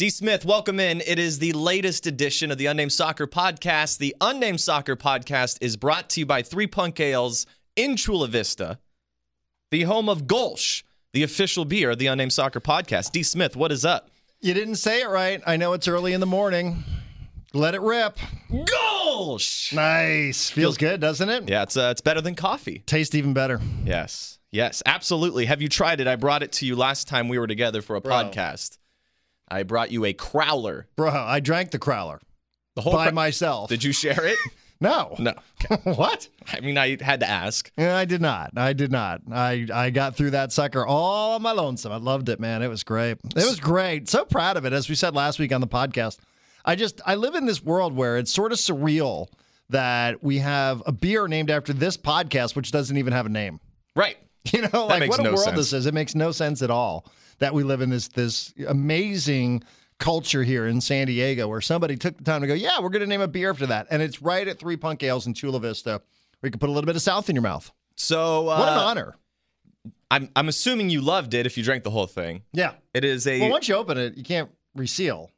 D. Smith, welcome in. It is the latest edition of the Unnamed Soccer Podcast. The Unnamed Soccer Podcast is brought to you by Three Punk Ales in Chula Vista, the home of Golsch, the official beer of the Unnamed Soccer Podcast. D. Smith, what is up? You didn't say it right. I know it's early in the morning. Let it rip. Golsch! Nice. Feels good, doesn't it? Yeah, it's, uh, it's better than coffee. Tastes even better. Yes. Yes, absolutely. Have you tried it? I brought it to you last time we were together for a Bro. podcast. I brought you a crowler. Bro, I drank the crowler The whole by cra- myself. Did you share it? No. No. what? I mean, I had to ask. Yeah, I did not. I did not. I, I got through that sucker all on my lonesome. I loved it, man. It was great. It was great. So proud of it. As we said last week on the podcast, I just I live in this world where it's sort of surreal that we have a beer named after this podcast, which doesn't even have a name. Right. You know, like what a no world sense. this is. It makes no sense at all that we live in this this amazing culture here in San Diego where somebody took the time to go, yeah, we're going to name a beer after that, and it's right at Three Punk Ales in Chula Vista, where you can put a little bit of South in your mouth. So uh, What an honor! I'm I'm assuming you loved it if you drank the whole thing. Yeah. It is a Well, once you open it, you can't reseal.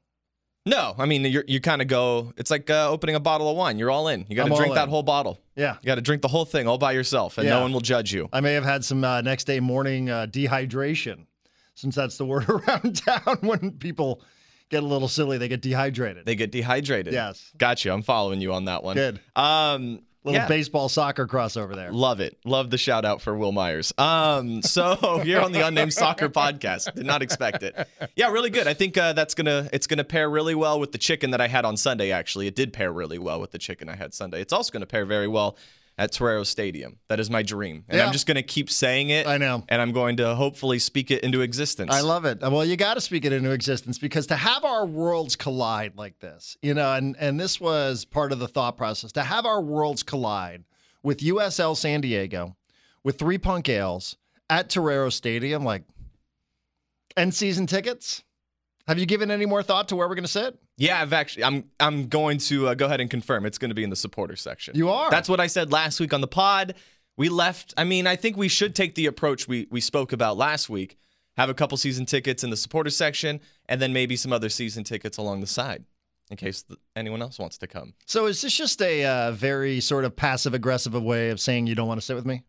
no. I mean, you're, you kind of go. It's like uh, opening a bottle of wine. You're all in. You got to drink that whole bottle. Yeah. You got to drink the whole thing all by yourself, and Yeah. no one will judge you. I may have had some uh, next day morning uh, dehydration, since that's the word around town when people get a little silly, they get dehydrated. They get dehydrated. Yes. Got you. I'm following you on that one. Good. Um. little yeah. baseball soccer crossover there. Love it. Love the shout out for Wil Myers. Um, so here on the Unnamed Soccer Podcast, did not expect it. Yeah, really good. I think uh, that's gonna it's gonna pair really well with the chicken that I had on Sunday. Actually, it did pair really well with the chicken I had Sunday. It's also gonna pair very well at Torero Stadium. That is my dream, and Yeah. I'm just gonna keep saying it. I know. and I'm going to hopefully speak it into existence. I love it. Well, you got to speak it into existence because to have our worlds collide like this, you know, and and this was part of the thought process to have our worlds collide with USL San Diego, with Three Punk Ales at Torero Stadium, like end season tickets. Have you given any more thought to where we're going to sit? Yeah, I've actually. I'm. I'm going to uh, go ahead and confirm it's going to be in the supporter section. You are. That's what I said last week on the pod. We left. I mean, I think we should take the approach we we spoke about last week. Have a couple season tickets in the supporter section, and then maybe some other season tickets along the side, in case th- anyone else wants to come. So is this just a uh, very sort of passive aggressive way of saying you don't want to sit with me?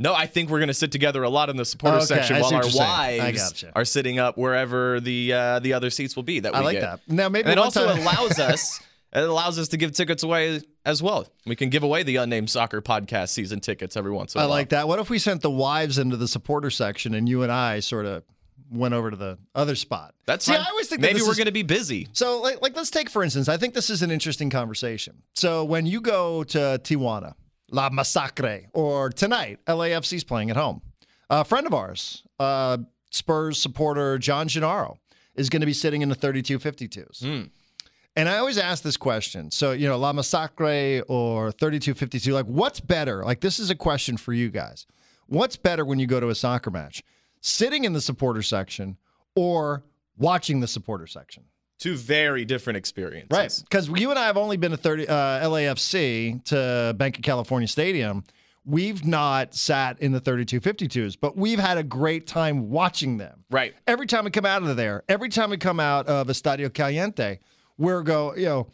No, I think we're going to sit together a lot in the supporter Okay, section I while our. Wives are sitting up wherever the uh, the other seats will be. That we I like get. that. Now maybe And it also time- allows us it allows us to give tickets away as well. We can give away the unnamed soccer podcast season tickets every once in a I while. I like that. What if we sent the wives into the supporter section and you and I sort of went over to the other spot? That's See, fine. I always think maybe we're is- going to be busy. So, like, like, let's take for instance. I think this is an interesting conversation. So, when you go to Tijuana, La Masacre, or tonight, LAFC's playing at home. A friend of ours, uh, Spurs supporter John Gennaro, is going to be sitting in the 3252s. Hmm. And I always ask this question. So, you know, La Masacre or 3252, like, what's better? Like, this is a question for you guys. What's better when you go to a soccer match? Sitting in the supporter section or watching the supporter section? Two very different experiences. Right. Because you and I have only been to 30, uh, LAFC to Banc of California Stadium. We've not sat in the 3252s, but we've had a great time watching them. Right. Every time we come out of there, every time we come out of Estadio Caliente, we're go, you know,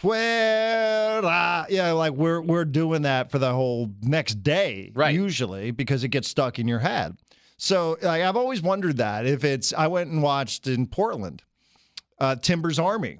fuera. Yeah, like we're we're doing that for the whole next day, Right. usually, because it gets stuck in your head. So like, I've always wondered that if it's I went and watched in Portland, uh, Timbers Army.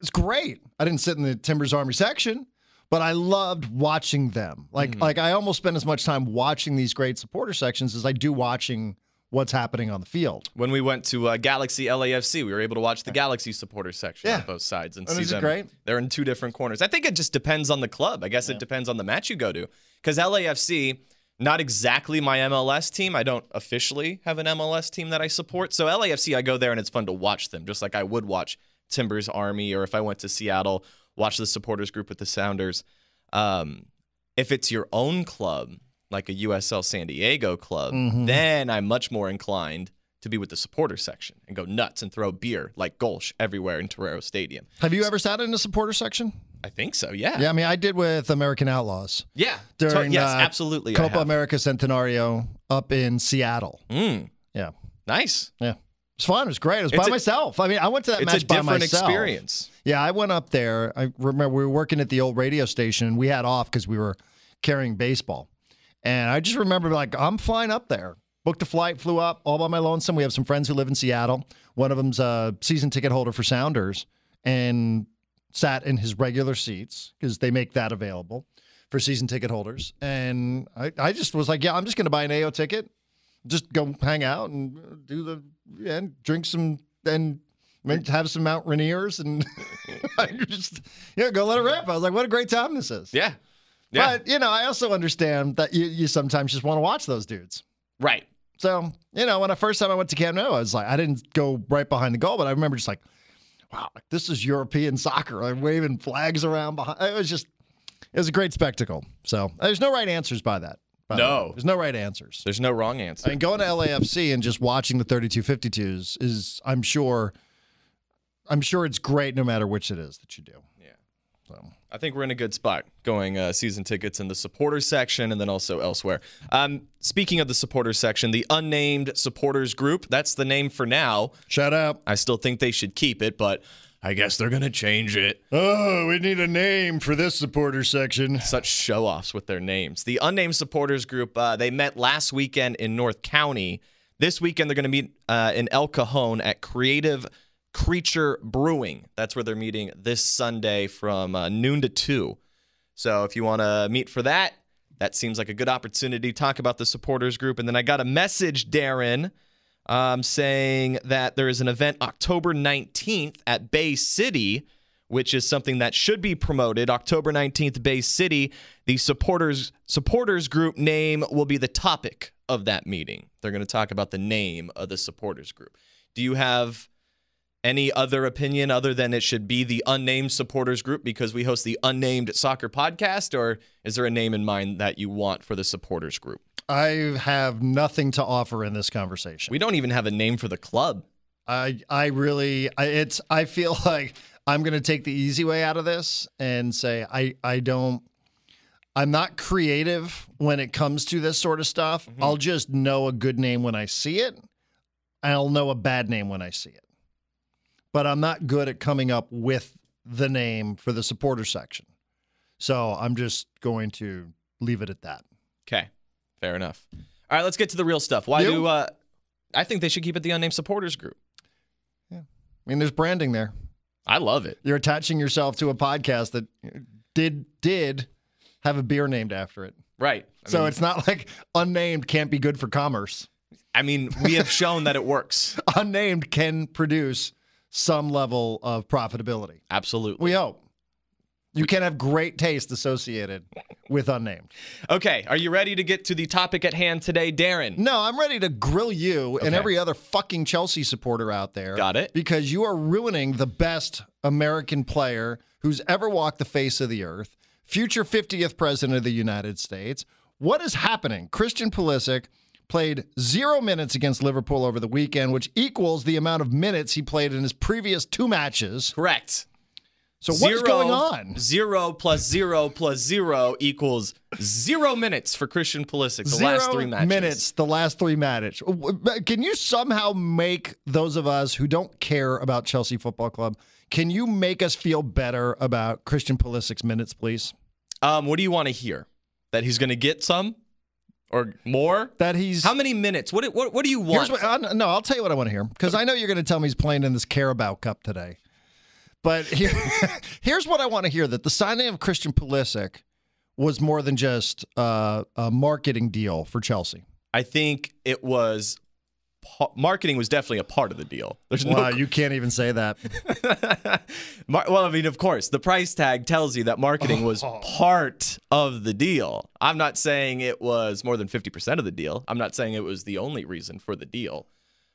It's great. I didn't sit in the Timbers Army section, but I loved watching them. Like like I almost spend as much time watching these great supporter sections as I do watching what's happening on the field. When we went to uh, Galaxy LAFC, we were able to watch the Galaxy supporter section Yeah. on both sides and And see them. great? They're in two different corners. I think it just depends on the club. I guess it depends on the match you go to. Because LAFC, not exactly my MLS team. I don't officially have an MLS team that I support. So LAFC, I go there and it's fun to watch them, just like I would watch Timbers Army, or if I went to Seattle, watch the supporters group with the Sounders. Um, if it's your own club, like a USL San Diego club, Mm-hmm. then I'm much more inclined to be with the supporter section and go nuts and throw beer like Golsh everywhere in Torero Stadium. Have you ever sat in a supporter section? I think so. Yeah. Yeah, I mean, I did with American Outlaws Yeah. during yes, uh, absolutely. Copa. America Centenario up in Seattle. Mm, Yeah, nice. yeah. It was fun. It was great. It was It's by a- myself. I mean, I went to that It's match a by different myself. experience. Yeah, I went up there. I remember we were working at the old radio station and we had off because we were carrying baseball. And I just remember like, I'm flying up there. Booked a flight, flew up all by my lonesome. We have some friends who live in Seattle. One of them's a season ticket holder for Sounders and sat in his regular seats because they make that available for season ticket holders. And I, I just was like, yeah, I'm just going to buy an AO ticket, just go hang out and do the, and drink some, and have some Mount Rainiers and I just, yeah, go let it rip. I was like, what a great time this is. Yeah. Yeah. But, you know, I also understand that you, you sometimes just want to watch those dudes. right. So, you know, when the first time I went to Camp Nou, I was like, I didn't go right behind the goal, but I remember just like, wow, this is European soccer. Like waving flags around behind. It was just, it was a great spectacle. So uh, there's no right answers by that. by No. way. There's no right answers. There's no wrong answer. I mean, going to LAFC and just watching the 3252s is, I'm sure, I'm sure it's great no matter which it is that you do. So. I think we're in a good spot going uh, season tickets in the supporters section and then also elsewhere. Um, speaking of the supporters section, the unnamed supporters group, that's the name for now. Shut up. I still think they should keep it, but I guess they're going to change it. Oh, we need a name for this supporter section. Such show offs with their names. The unnamed supporters group, uh, they met last weekend in North County. This weekend, they're going to meet uh, in El Cajon at Creative Creature Brewing. That's where they're meeting this Sunday from uh, noon to 2. So if you want to meet for that, that seems like a good opportunity talk about the supporters group. And then I got a message, Darren, um, saying that there is an event October 19th at Bay City, which is something that should be promoted. October 19th, Bay City. The supporters supporters group name will be the topic of that meeting. They're going to talk about the name of the supporters group. Do you have any other opinion other than it should be the unnamed supporters group because we host the unnamed soccer podcast or is there a name in mind that you want for the supporters group I have nothing to offer in this conversation. we don't even have a name for the club I I really I, it's I feel like I'm going to take the easy way out of this and say I I don't I'm not creative when it comes to this sort of stuff. Mm-hmm. I'll just know a good name when I see it. I'll know a bad name when I see it. But I'm not good at coming up with the name for the supporter section. So I'm just going to leave it at that. okay fair enough all right let's get to the real stuff why do uh i think they should keep it the unnamed supporters group Yeah. I mean, there's branding there. i love it You're attaching yourself to a podcast that did did have a beer named after it. right I so mean, it's not like unnamed can't be good for commerce. i mean we have shown that it works Unnamed can produce some level of profitability. absolutely We hope. You can have great taste associated with unnamed. okay are you ready to get to the topic at hand today darren No, I'm ready to grill you and every other fucking Chelsea supporter out there. Got it. Because you are ruining the best American player who's ever walked the face of the earth, future 50th president of the United States. What is happening? Christian Pulisic played zero minutes against Liverpool over the weekend, which equals the amount of minutes he played in his previous two matches. correct So what is Zero- going on? Zero plus zero plus zero equals zero minutes for Christian Pulisic. The Zero last three matches. minutes, the last three matches. Can you somehow make those of us who don't care about Chelsea Football Club, can you make us feel better about Christian Pulisic's minutes, please? Um, what do you want to hear? That he's going to get some or more? That he's How many minutes? What what what do you want? Here's what, uh, no, I'll tell you what I want to hear because I know you're going to tell me he's playing in this Carabao Cup today. But here, here's what I want to hear: that the signing of Christian Pulisic was more than just uh, a marketing deal for Chelsea. I think it was marketing was definitely a part of the deal. There's no Wow, you can't even say that. Mar- well, I mean, of course, the price tag tells you that marketing was Oh. part of the deal. I'm not saying it was more than 50% of the deal. I'm not saying it was the only reason for the deal.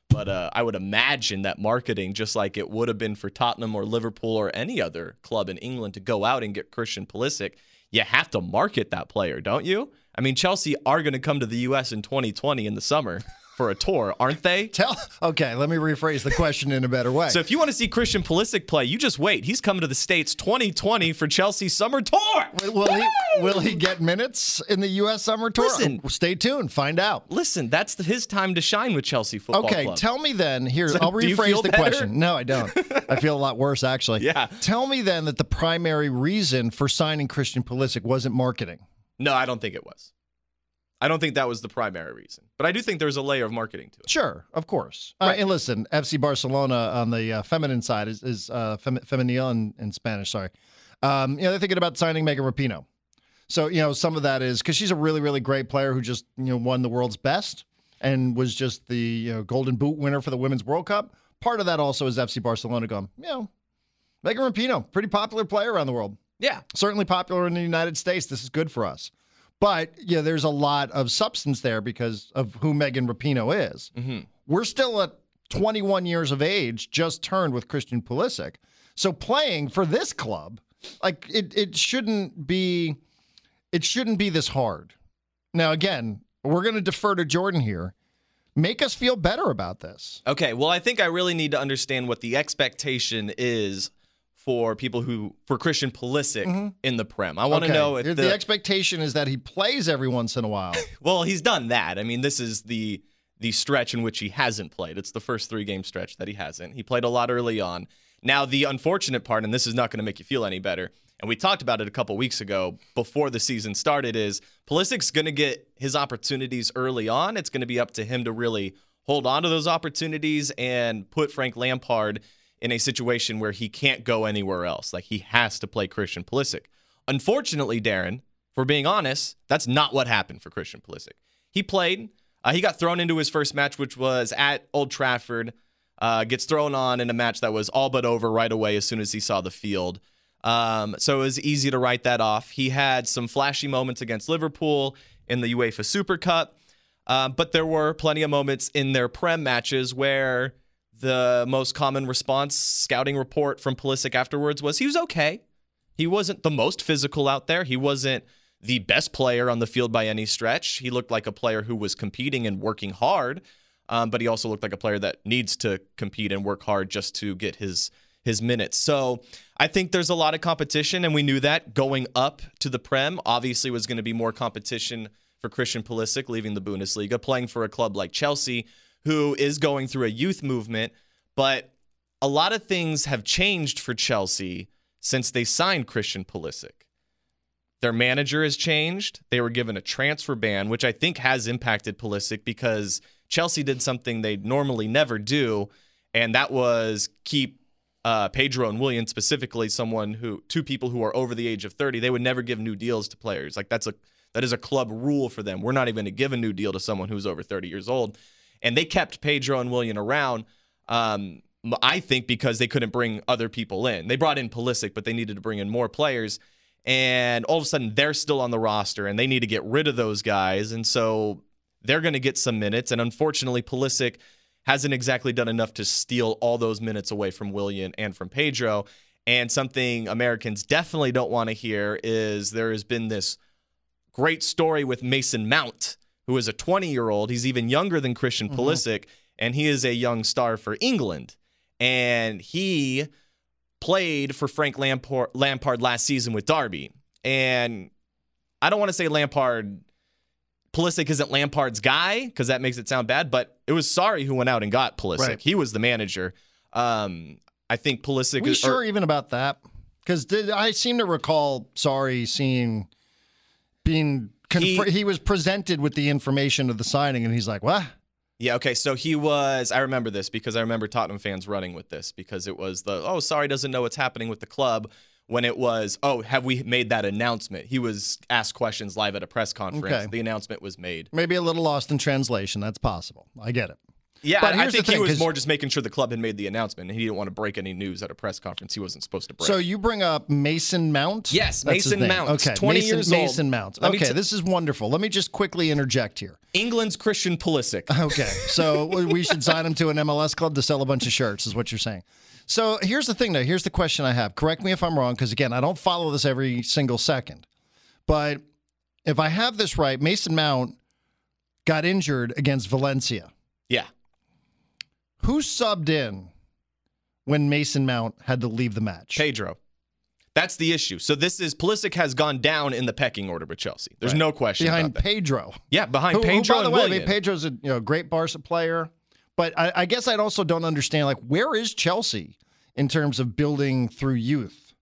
But uh, I would imagine that marketing, just like it would have been for Tottenham or Liverpool or any other club in England to go out and get Christian Pulisic, you have to market that player, don't you? I mean, Chelsea are going to come to the U.S. in 2020 in the summer. for a tour, aren't they? Tell okay, let me rephrase the question in a better way. So if you want to see Christian Pulisic play, you just wait. He's coming to the States 2020 for Chelsea summer tour. will he will he get minutes in the US summer tour? Listen. Oh, stay tuned, find out. Listen, that's the, his time to shine with Chelsea Football Okay, Club. tell me then. Here, I'll you feel rephrase the better? question. No, I don't. I feel a lot worse actually. Yeah. Tell me then that the primary reason for signing Christian Pulisic wasn't marketing. no, I don't think it was. I don't think that was the primary reason. But I do think there's a layer of marketing to it. Sure, of course. Uh, and listen, FC Barcelona on the uh, feminine side is, is uh, fem- femenil in, in Spanish. Sorry. Um, you know, they're thinking about signing Megan Rapinoe. So you know, some of that is because she's a really, really great player who just you know won the world's best and was just the you know, Golden Boot winner for the Women's World Cup. Part of that also is FC Barcelona going, you know, Megan Rapinoe, pretty popular player around the world Yeah. certainly popular in the United States. This is good for us. But yeah, there's a lot of substance there because of who Megan Rapinoe is. hmm We're still at 21 years of age, just turned with Christian Pulisic. So playing for this club, like it, it shouldn't be, it shouldn't be this hard. Now again, we're going to defer to Jordan here. Make us feel better about this. Okay, well, I think I really need to understand what the expectation is for people who for Christian Pulisic mm-hmm. in the Prem. I want to Okay. know if the, the, expectation is that he plays every once in a while. well, he's done that. I mean, this is the the stretch in which he hasn't played. It's the first three game stretch that he hasn't. He played a lot early on. Now, the unfortunate part, and this is not going to make you feel any better, and we talked about it a couple weeks ago before the season started, is Pulisic's going to get his opportunities early on. It's going to be up to him to really hold on to those opportunities and put Frank Lampard in a situation where he can't go anywhere else. Like he has to play Christian Pulisic. Unfortunately, Darren, for being honest, that's not what happened for Christian Pulisic. He played. Uh, he got thrown into his first match, which was at Old Trafford. Uh, gets thrown on in a match that was all but over right away as soon as he saw the field. Um, so it was easy to write that off. He had some flashy moments against Liverpool in the UEFA Super Cup, um, but there were plenty of moments in their Prem matches where the most common response scouting report from Pulisic afterwards was he was okay. He wasn't the most physical out there. He wasn't the best player on the field by any stretch. He looked like a player who was competing and working hard, um, but he also looked like a player that needs to compete and work hard just to get his his minutes. So I think there's a lot of competition, and we knew that going up to the Prem. Obviously, was going to be more competition for Christian Pulisic leaving the Bundesliga, playing for a club like Chelsea, who is going through a youth movement. But a lot of things have changed for Chelsea since they signed Christian Pulisic. Their manager has changed. They were given a transfer ban, which I think has impacted Pulisic because Chelsea did something they normally never do, and that was keep uh, Pedro and Willian specifically, someone who two people who are over the age of 30. They would never give new deals to players. Like that's a that is a club rule for them. We're not even to give a new deal to someone who's over 30 years old, and they kept Pedro and Willian around. Um, I think because they couldn't bring other people in. They brought in Pulisic, but they needed to bring in more players. And all of a sudden, they're still on the roster, and they need to get rid of those guys. And so they're going to get some minutes. And unfortunately, Pulisic hasn't exactly done enough to steal all those minutes away from Willian and from Pedro. And something Americans definitely don't want to hear is there has been this great story with Mason Mount, who is a 20 year old. He's even younger than Christian Pulisic, and he is a young star for England. And he played for Frank Lampard, Lampard last season with Derby. And I don't want to say Lampard, Pulisic isn't Lampard's guy because that makes it sound bad, but it was Sarri who went out and got Pulisic. Right. He was the manager. Um, I think Pulisic we is. or- sure even about that? Because I seem to recall, sorry, seeing being He- he, was presented with the information of the signing, and he's like, "What? Yeah, okay. So he was I remember this because I remember Tottenham fans running with this because it was the oh, Sarri doesn't know what's happening with the club when it was, oh, have we made that announcement? He was asked questions live at a press conference. Okay. The announcement was made. Maybe a little lost in translation. That's possible. I get it. Yeah, But I- I here's the think he thing, was 'cause- more just making sure the club had made the announcement and he didn't want to break any news at a press conference he wasn't supposed to break. So you bring up Mason Mount? Yes, That's Mason. Mount, Okay, 20 Mason, years old. Mason Mount. Let Okay, t- this is wonderful. Let me just quickly interject here. England's Christian Pulisic. Okay, so we should sign him to an MLS club to sell a bunch of shirts, is what you're saying. So here's the thing, though. Here's the question I have. Correct me if I'm wrong, because again, I don't follow this every single second. But if I have this right, Mason Mount got injured against Valencia Who subbed in when Mason Mount had to leave the match? Pedro. That's the issue. So this is Pulisic has gone down in the pecking order with Chelsea. There's Right. no question behind about that. Pedro. yeah, behind Who, who, Pedro by the and way, I mean, Pedro's a you know great Barca player, but I, I guess I also don't understand like where is Chelsea in terms of building through youth.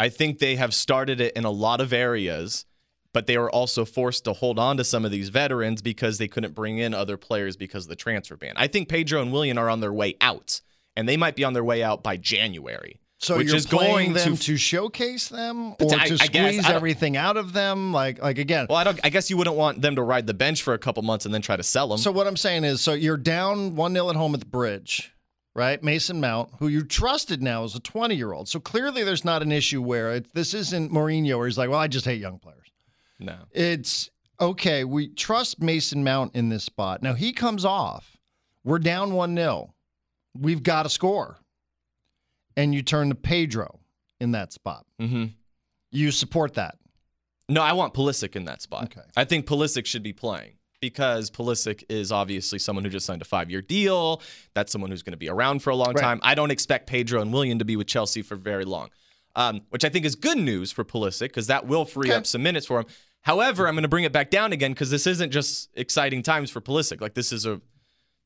I think they have started it in a lot of areas, but they were also forced to hold on to some of these veterans because they couldn't bring in other players because of the transfer ban. I think Pedro and Willian are on their way out, and they might be on their way out by January. So which you're is going them to to, showcase them, or I- to squeeze everything out of them. Like like again. Well, I don't. I guess you wouldn't want them to ride the bench for a couple months and then try to sell them. So what I'm saying is, so you're down one 0 at home at the bridge, right? Mason Mount, who you trusted now as a 20 year old. So clearly, there's not an issue where it, this isn't Mourinho, where he's like, well, I just hate young players. No. It's okay. We trust Mason Mount in this spot. Now he comes off. We're down 1 0. We've got to score. And you turn to Pedro in that spot. hmm You support that. No, I want Pulisic in that spot. Okay. I think Pulisic should be playing because Pulisic is obviously someone who just signed a five-year deal. That's someone who's going to be around for a long Right. time. I don't expect Pedro and Willian to be with Chelsea for very long, um, which I think is good news for Pulisic because that will free Okay. up some minutes for him. However, I'm going to bring it back down again because this isn't just exciting times for Pulisic. Like this is a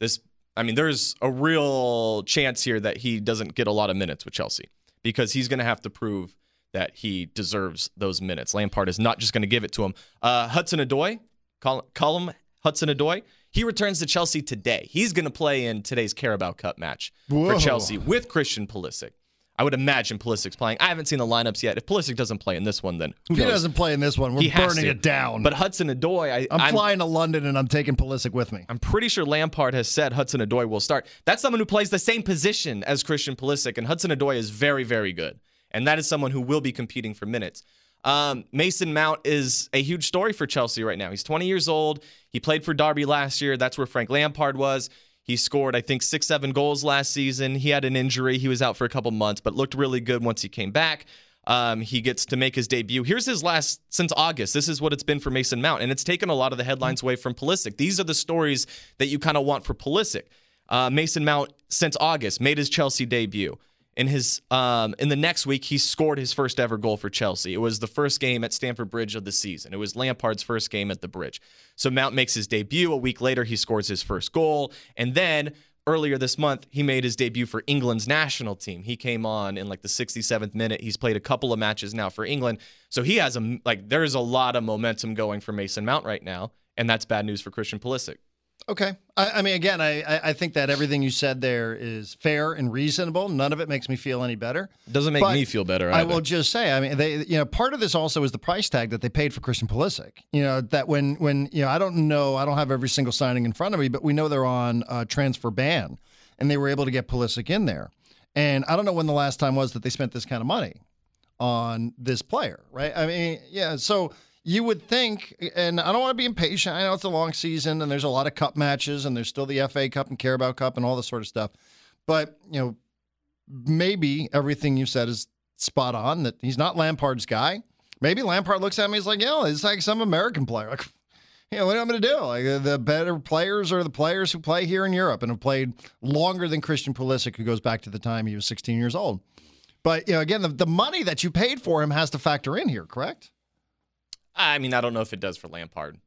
this. I mean, there's a real chance here that he doesn't get a lot of minutes with Chelsea because he's going to have to prove that he deserves those minutes. Lampard is not just going to give it to him. Uh, Hudson-Odoi, him Hudson-Odoi. He returns to Chelsea today. He's going to play in today's Carabao Cup match Whoa. for Chelsea with Christian Pulisic. I would imagine Pulisic's playing. I haven't seen the lineups yet. If Pulisic doesn't play in this one, then who If he knows? doesn't play in this one, we're He burning it down. But Hudson Adoy, I, I'm, I'm flying to London and I'm taking Pulisic with me. I'm pretty sure Lampard has said Hudson-Odoi will start. That's someone who plays the same position as Christian Pulisic, and Hudson-Odoi is very, very good. And that is someone who will be competing for minutes. Um, Mason Mount is a huge story for Chelsea right now. He's 20 years old. He played for Derby last year. That's where Frank Lampard was. He scored, I think, six, seven goals last season. He had an injury. He was out for a couple months, but looked really good once he came back. Um, he gets to make his debut. Here's his last since August. This is what it's been for Mason Mount, and it's taken a lot of the headlines away from Pulisic. These are the stories that you kind of want for Pulisic. Uh, Mason Mount since August made his Chelsea debut. In his um, in the next week, he scored his first ever goal for Chelsea. It was the first game at Stamford Bridge of the season. It was Lampard's first game at the Bridge. So Mount makes his debut. A week later, he scores his first goal, and then earlier this month, he made his debut for England's national team. He came on in like the 67th minute. He's played a couple of matches now for England. So he has a like there's a lot of momentum going for Mason Mount right now, and that's bad news for Christian Pulisic. Okay. I, I mean, again, I, I- think that everything you said there is fair and reasonable. None of it makes me feel any better. Doesn't make But me feel better. I will just say, I mean, they, you know, part of this also is the price tag that they paid for Christian Pulisic. You know, that when, when, you know, I don't know, I don't have every single signing in front of me, but we know they're on a transfer ban, and they were able to get Pulisic in there. And I don't know when the last time was that they spent this kind of money on this player, right? I mean, yeah. So you would think, and I don't want to be impatient. I know it's a long season, and there's a lot of cup matches, and there's still the FA Cup and Carabao Cup and all this sort of stuff. But you know, maybe everything you said is spot on. That he's not Lampard's guy. Maybe Lampard looks at me, he's like, yeah, it's like some American player. Like, you know, what am I going to do? Like the better players are the players who play here in Europe and have played longer than Christian Pulisic, who goes back to the time he was 16 years old. But you know, again, the, the money that you paid for him has to factor in here, correct? I mean, I don't know if it does for Lampard.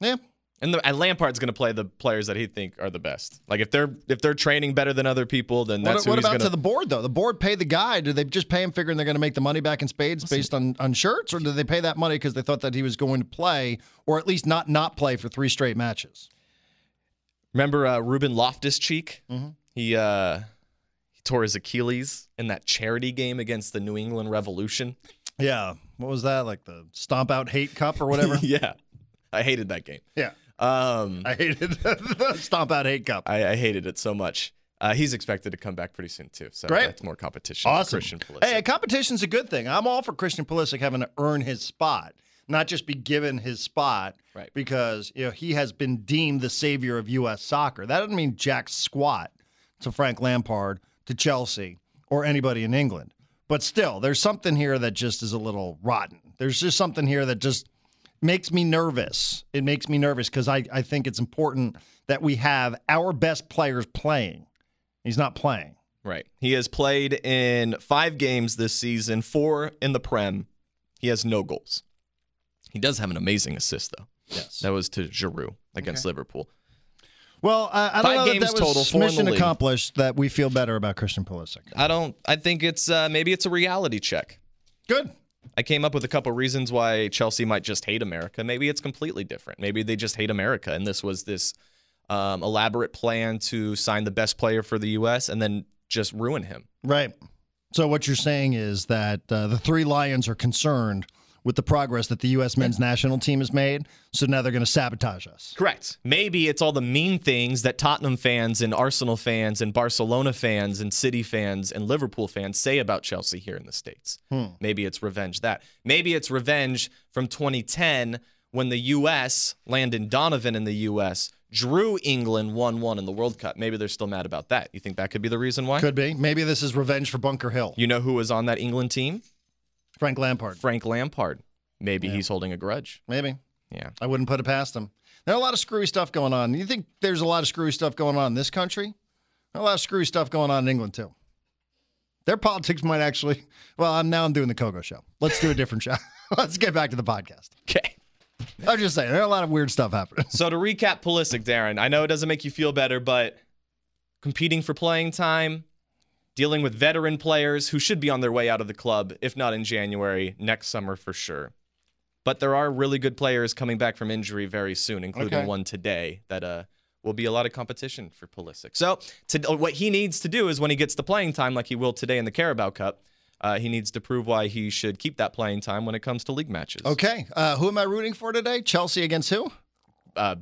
Yeah. And, the, and Lampard's going to play the players that he think are the best. Like if they're if they're training better than other people, then What, that's what who he's about going to the board though? The board pay the guy. Do they just pay him figuring they're going to make the money back in spades based on, on shirts, or do they pay that money because they thought that he was going to play, or at least not not play for three straight matches? Remember uh, Ruben Loftus-Cheek? Mhm. He uh, he tore his Achilles in that charity game against the New England Revolution. Yeah. What was that? Like the Stomp Out Hate Cup or whatever? yeah, I hated that game. yeah. Um, I hated the Stomp Out Hate Cup. I, I hated it so much. Uh, he's expected to come back pretty soon too. So Great. that's more competition. for Awesome. Christian Pulisic. Hey, competition's a good thing. I'm all for Christian Pulisic having to earn his spot, not just be given his spot Right. because you know he has been deemed the savior of U.S. soccer. That doesn't mean jack squat to Frank Lampard, to Chelsea, or anybody in England. But still, there's something here that just is a little rotten. There's just something here that just makes me nervous. It makes me nervous because I, I think it's important that we have our best players playing He's not playing. Right. He has played in five games this season, four in the Prem. He has no goals. He does have an amazing assist, though. Yes. That was to Giroud against Liverpool. Well, I, I don't Five know that that was total, four mission accomplished. That we feel better about Christian Pulisic. I don't. I think it's uh, maybe it's a reality check. Good. I came up with a couple reasons why Chelsea might just hate America. Maybe it's completely different. Maybe they just hate America, and this was this um, elaborate plan to sign the best player for the U.S. and then just ruin him. Right. So what you're saying is that uh, the three Lions are concerned with the progress that the U.S. men's national team has made. So now they're going to sabotage us. Correct. Maybe it's all the mean things that Tottenham fans and Arsenal fans and Barcelona fans and City fans and Liverpool fans say about Chelsea here in the States. Hmm. Maybe it's revenge that. Maybe it's revenge from 2010 when the U.S., Landon Donovan in the U.S., drew England 1 1 in the World Cup. Maybe they're still mad about that. You think that could be the reason why? Could be. Maybe this is revenge for Bunker Hill. You know who was on that England team? Frank Lampard. Frank Lampard. Maybe he's holding a grudge. Maybe. Yeah. I wouldn't put it past him. There are a lot of screwy stuff going on. You think there's a lot of screwy stuff going on in this country? A lot of screwy stuff going on in England too. Their politics might actually. Well, I'm now I'm doing the Kogo show. Let's do a different show. Let's get back to the podcast. Okay. I'm just saying there are a lot of weird stuff happening. So to recap Pulisic, Darren, I know it doesn't make you feel better, but competing for playing time, dealing with veteran players who should be on their way out of the club, if not in January, next summer for sure. But there are really good players coming back from injury very soon, including Okay. one today that uh, will be a lot of competition for Pulisic. So to, what he needs to do is when he gets the playing time, like he will today in the Carabao Cup, uh, he needs to prove why he should keep that playing time when it comes to league matches. Okay, uh, who am I rooting for today? Chelsea against who? uh,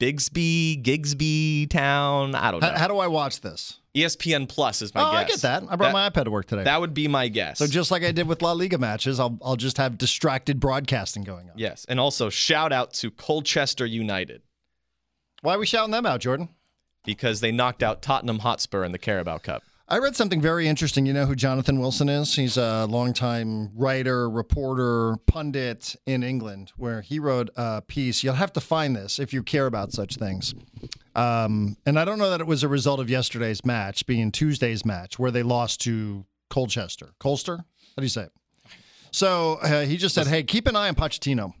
Bigsby, Gigsby Town. I don't know. How, how do I watch this? ESPN Plus is my oh, guess. I get that. I brought my iPad to work today. That would be my guess. so just like I did with La Liga matches, I'll I'll just have distracted broadcasting going on. yes, and also shout out to Colchester United Why are we shouting them out, Jordan? because they knocked out Tottenham Hotspur in the Carabao Cup. I read something very interesting. You know who Jonathan Wilson is? He's a longtime writer, reporter, pundit in England, where he wrote a piece. You'll have to find this if you care about such things. Um, and I don't know that it was a result of yesterday's match, being Tuesday's match, where they lost to Colchester. Colster? How do you say it? So uh, he just said, hey, keep an eye on Pochettino.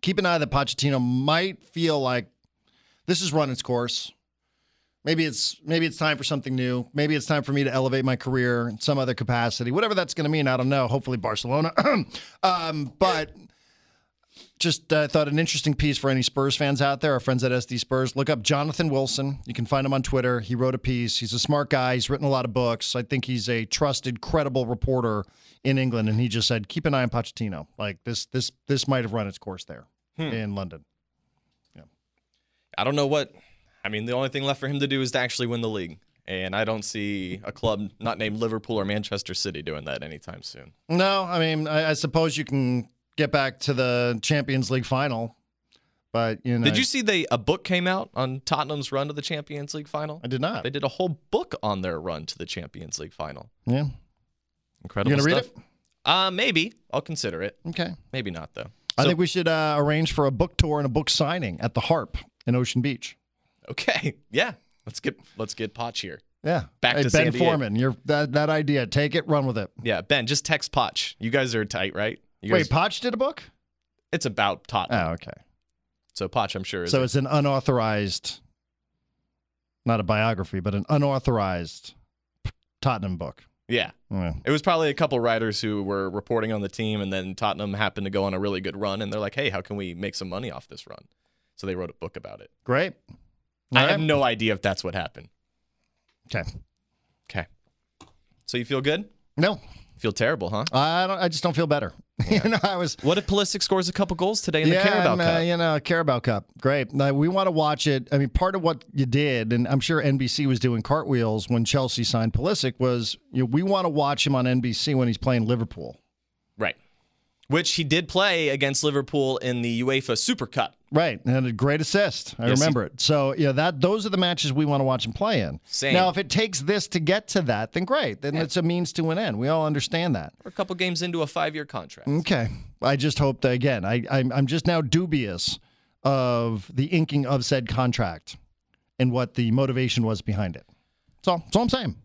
Keep an eye that Pochettino might feel like this has run its course. Maybe it's maybe it's time for something new. Maybe it's time for me to elevate my career in some other capacity. Whatever that's going to mean, I don't know. Hopefully Barcelona. um, but just uh, thought an interesting piece for any Spurs fans out there, our friends at SD Spurs. Look up Jonathan Wilson. You can find him on Twitter. He wrote a piece. He's a smart guy. He's written a lot of books. I think he's a trusted, credible reporter in England. And he just said, keep an eye on Pochettino. Like this, this, this might have run its course there in London. Yeah. I don't know what. I mean, the only thing left for him to do is to actually win the league. And I don't see a club not named Liverpool or Manchester City doing that anytime soon. No, I mean, I, I suppose you can get back to the Champions League final, but you know, Did you see they a book came out on Tottenham's run to the Champions League final? I did not. They did a whole book on their run to the Champions League final. Yeah. Incredible. You gonna read stuff. Uh, maybe I'll consider it. Okay. Maybe not though. I So- think we should uh, arrange for a book tour and a book signing at the Harp in Ocean Beach. Okay, yeah. Let's get let's get Potch here. Yeah. Back hey, to Ben. Foreman. You're that that idea. Take it, run with it. Yeah, Ben, just text Potch. You guys are tight, right? You Wait, guys, Potch did a book? it's about Tottenham. Oh, okay. So Potch, I'm sure. Is So it's an unauthorized, not a biography, but an unauthorized Tottenham book. yeah. Yeah. It was probably a couple writers who were reporting on the team, and then Tottenham happened to go on a really good run, and they're like, "Hey, how can we make some money off this run?" So they wrote a book about it. Great. I All have no idea if that's what happened. Okay. Okay. So you feel good? No, Feel terrible, huh? I don't. I just don't feel better. you know, I was. What if Pulisic scores a couple goals today in yeah, the Carabao and, uh, Cup? you know, Carabao Cup. Great. Now, we want to watch it. I mean, part of what you did, and I'm sure NBC was doing cartwheels when Chelsea signed Pulisic, was you know, we want to watch him on NBC when he's playing Liverpool. Which he did play against Liverpool in the UEFA Super Cup. Right, and a great assist. I Yes, he- remember it. So yeah, that those are the matches we want to watch him play in. Same. Now, if it takes this to get to that, then great. Then it's a means to an end. We all understand that. We're a couple games into a five-year contract. Okay. I just hope that again. I I'm, I'm just now dubious of the inking of said contract and what the motivation was behind it. So that's all I'm saying.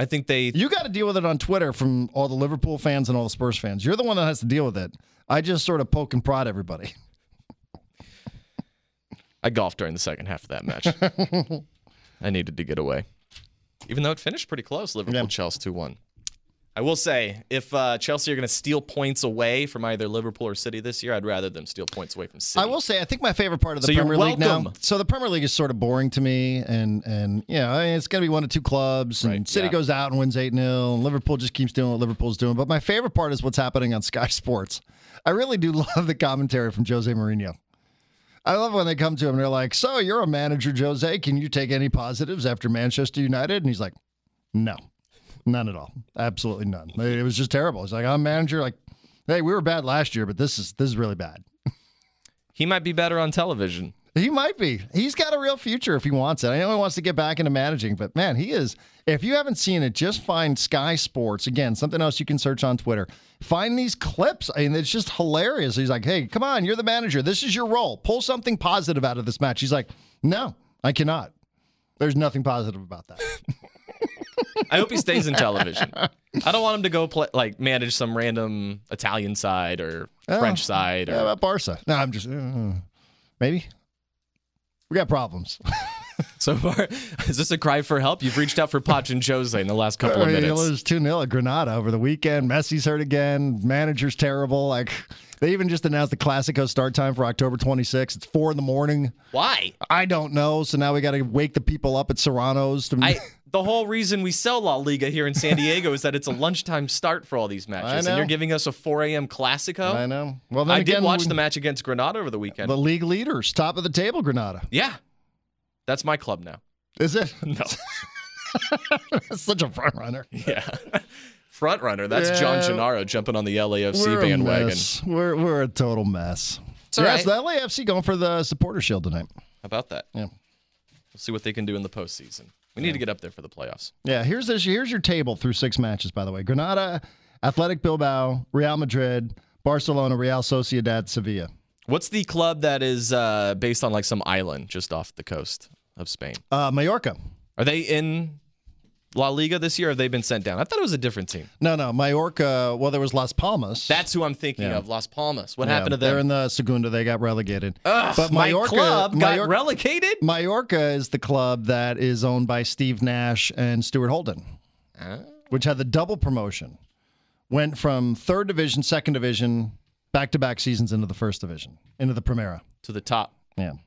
I think they You got to deal with it on Twitter from all the Liverpool fans and all the Spurs fans. You're the one that has to deal with it. I just sort of poke and prod everybody. I golfed during the second half of that match. I needed to get away. Even though it finished pretty close, Liverpool Yeah. Chelsea 2 1. I will say, if uh, Chelsea are going to steal points away from either Liverpool or City this year, I'd rather them steal points away from City. I will say, I think my favorite part of the So Premier League now. So the Premier League is sort of boring to me, and and yeah, I mean, it's going to be one of two clubs, and Right, City yeah. goes out and wins eight 0 and Liverpool just keeps doing what Liverpool's doing. But my favorite part is what's happening on Sky Sports. I really do love the commentary from Jose Mourinho. I love when they come to him and they're like, "So you're a manager, Jose? Can you take any positives after Manchester United?" And he's like, "No, none at all. Absolutely none. It was just terrible." He's like, "I'm manager. Like, hey, we were bad last year, but this is this is really bad." he might be better on television. He might be. He's got a real future if he wants it. I know he wants to get back into managing, but man, he is. If you haven't seen it, just find Sky Sports. Again, something else you can search on Twitter. Find these clips. I mean, it's just hilarious. He's like, hey, come on, you're the manager. This is your role. Pull something positive out of this match. He's like, no, I cannot. There's nothing positive about that. I hope he stays in television. I don't want him to go play, like manage some random Italian side or French side. Or, Yeah, about Barca. No, I'm just, uh, maybe. We got problems. So far, is this a cry for help? You've reached out for Poch and Jose in the last couple of minutes. It was 2 0 at Granada over the weekend. Messi's hurt again. Manager's terrible. Like, they even just announced the Classico start time for October 26th. It's four in the morning. Why? I don't know. So now we got to wake the people up at Serrano's. To, I the whole reason we sell La Liga here in San Diego is that it's a lunchtime start for all these matches, and you're giving us a 4 a.m. Classico. I know. Well, then I again, did watch we- the match against Granada over the weekend. The league leaders, top of the table, Granada. yeah, that's my club now. Is it? No, Such a front runner. yeah, front runner. That's John Yeah. Gennaro jumping on the LAFC We're bandwagon. We're, we're a total mess. It's all yes, right. the LAFC going for the supporter shield tonight. How about that? Yeah. We'll see what they can do in the postseason. We need to get up there for the playoffs. Yeah, here's this. Here's your table through six matches. By the way, Granada, Athletic Bilbao, Real Madrid, Barcelona, Real Sociedad, Sevilla. What's the club that is uh, based on like some island just off the coast of Spain? Uh, Mallorca. Are they in La Liga this year? Or have they been sent down? I thought it was a different team. No, no, Mallorca. Well, there was Las Palmas. That's who I'm thinking Yeah. of. Las Palmas. What Yeah, happened to them? They're in the Segunda. They got relegated. Ugh, but my Mallorca- club got Mallorca- relegated. Mallorca is the club that is owned by Steve Nash and Stuart Holden, Ah. which had the double promotion. Went from third division, second division, back to back seasons into the first division, into the Primera. to the top. Yeah. How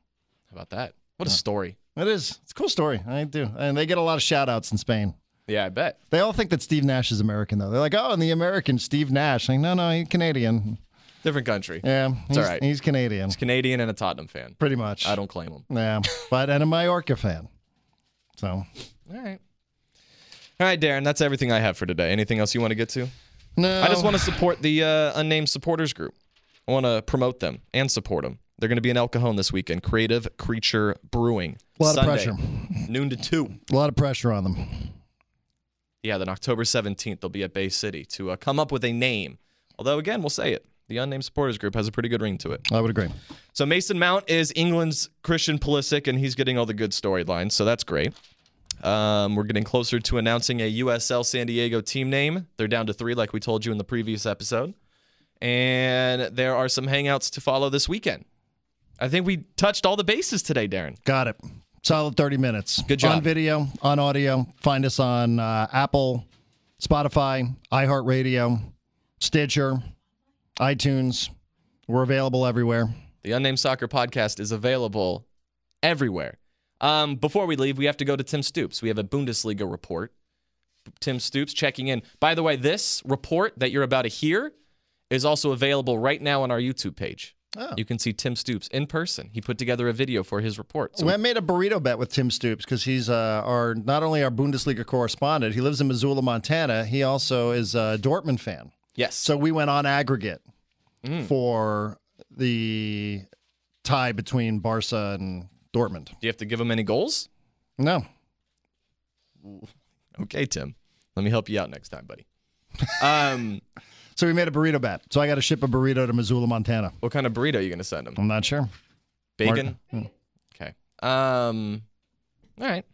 about that? What a story. It is. It's a cool story. I do. And they get a lot of shout outs in Spain. Yeah, I bet. They all think that Steve Nash is American, though. They're like, oh, and the American Steve Nash. Like, no, no, he's Canadian. Different country. Yeah, he's, all right. he's Canadian, He's Canadian and a Tottenham fan. pretty much. I don't claim him. Yeah, but and a Mallorca fan. So All right. All right, Darren, that's everything I have for today. Anything else you want to get to? no, I just want to support the uh, unnamed supporters group. I want to promote them and support them. They're going to be in El Cajon this weekend. Creative Creature Brewing. A lot of pressure. Noon to 2. a lot of pressure on them. Yeah, then October 17th, they'll be at Bay City to uh, come up with a name. Although, again, we'll say it. The unnamed supporters group has a pretty good ring to it. I would agree. So Mason Mount is England's Christian Pulisic, and he's getting all the good storylines, so that's great. Um, we're getting closer to announcing a USL San Diego team name. They're down to three, like we told you in the previous episode. And there are some hangouts to follow this weekend. I think we touched all the bases today, Darren. Got it. Solid 30 minutes. Good job. On video, on audio. Find us on uh, Apple, Spotify, iHeartRadio, Stitcher, iTunes. We're available everywhere. The Unnamed Soccer Podcast is available everywhere. Um, before we leave, we have to go to Tim Stoops. We have a Bundesliga report. Tim Stoops checking in. By the way, this report that you're about to hear is also available right now on our YouTube page. Oh. You can see Tim Stoops in person. He put together a video for his report. So We made a burrito bet with Tim Stoops because he's uh, our not only our Bundesliga correspondent. He lives in Missoula, Montana. He also is a Dortmund fan. yes, So we went on aggregate Mm. for the tie between Barca and Dortmund. do you have to give him any goals? No, Okay, Tim. Let me help you out next time, buddy. Um, so we made a burrito bet. So I got to ship a burrito to Missoula, Montana. what kind of burrito are you going to send him? I'm not sure. Bacon? Mark- Okay. Um, All right.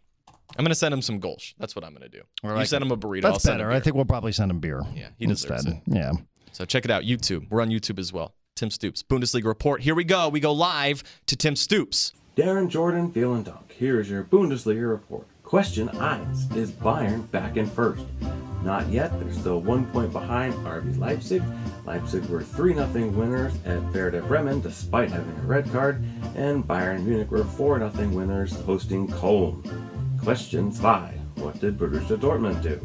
I'm gonna send him some goals. That's what I'm gonna do. I you like send him a burrito. That's I'll send him better. I think we'll probably send him beer. Yeah, he deserves instead. Yeah. So check it out. YouTube. We're on YouTube as well. Tim Stoops, Bundesliga report. Here we go. We go live to Tim Stoops. Darren Jordan, vielen Dank. Here is your Bundesliga report. Question 1. Is Bayern back in first? Not yet. They're still one point behind RB Leipzig. Leipzig were 3 0 winners at Werder Bremen despite having a red card. And Bayern Munich were 4 0 winners hosting Cologne. Question 5. What did Borussia Dortmund do?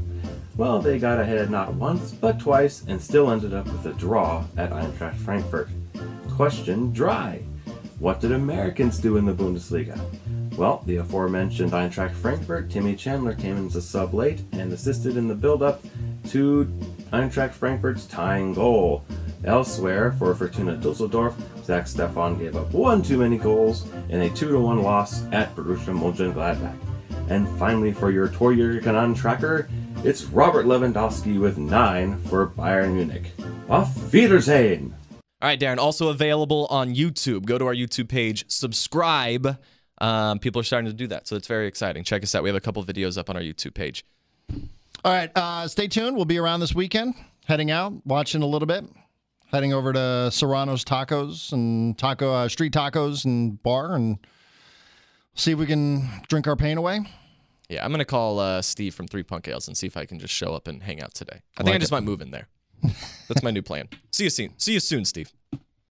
Well, they got ahead not once, but twice, and still ended up with a draw at Eintracht Frankfurt. Question dry. What did Americans do in the Bundesliga? Well, the aforementioned Eintracht Frankfurt, Timmy Chandler came in as a sub late and assisted in the build-up to Eintracht Frankfurt's tying goal. Elsewhere, for Fortuna Dusseldorf, Zack Steffen gave up one too many goals in a 2-1 loss at Borussia Mönchengladbach. And finally, for your Torjägerkanone tracker, it's Robert Lewandowski with 9 for Bayern Munich. Auf Wiedersehen! All right, Darren. Also available on YouTube. Go to our YouTube page. Subscribe. Um, people are starting to do that, so it's very exciting. Check us out. We have a couple videos up on our YouTube page. All right. Uh, stay tuned. We'll be around this weekend, heading out, watching a little bit, heading over to Serrano's Tacos and taco uh, street tacos and bar, and see if we can drink our pain away. Yeah, I'm gonna call uh, Steve from Three Punk Ales and see if I can just show up and hang out today. I think like I just might move in there. That's my new plan. See you soon. See you soon, Steve.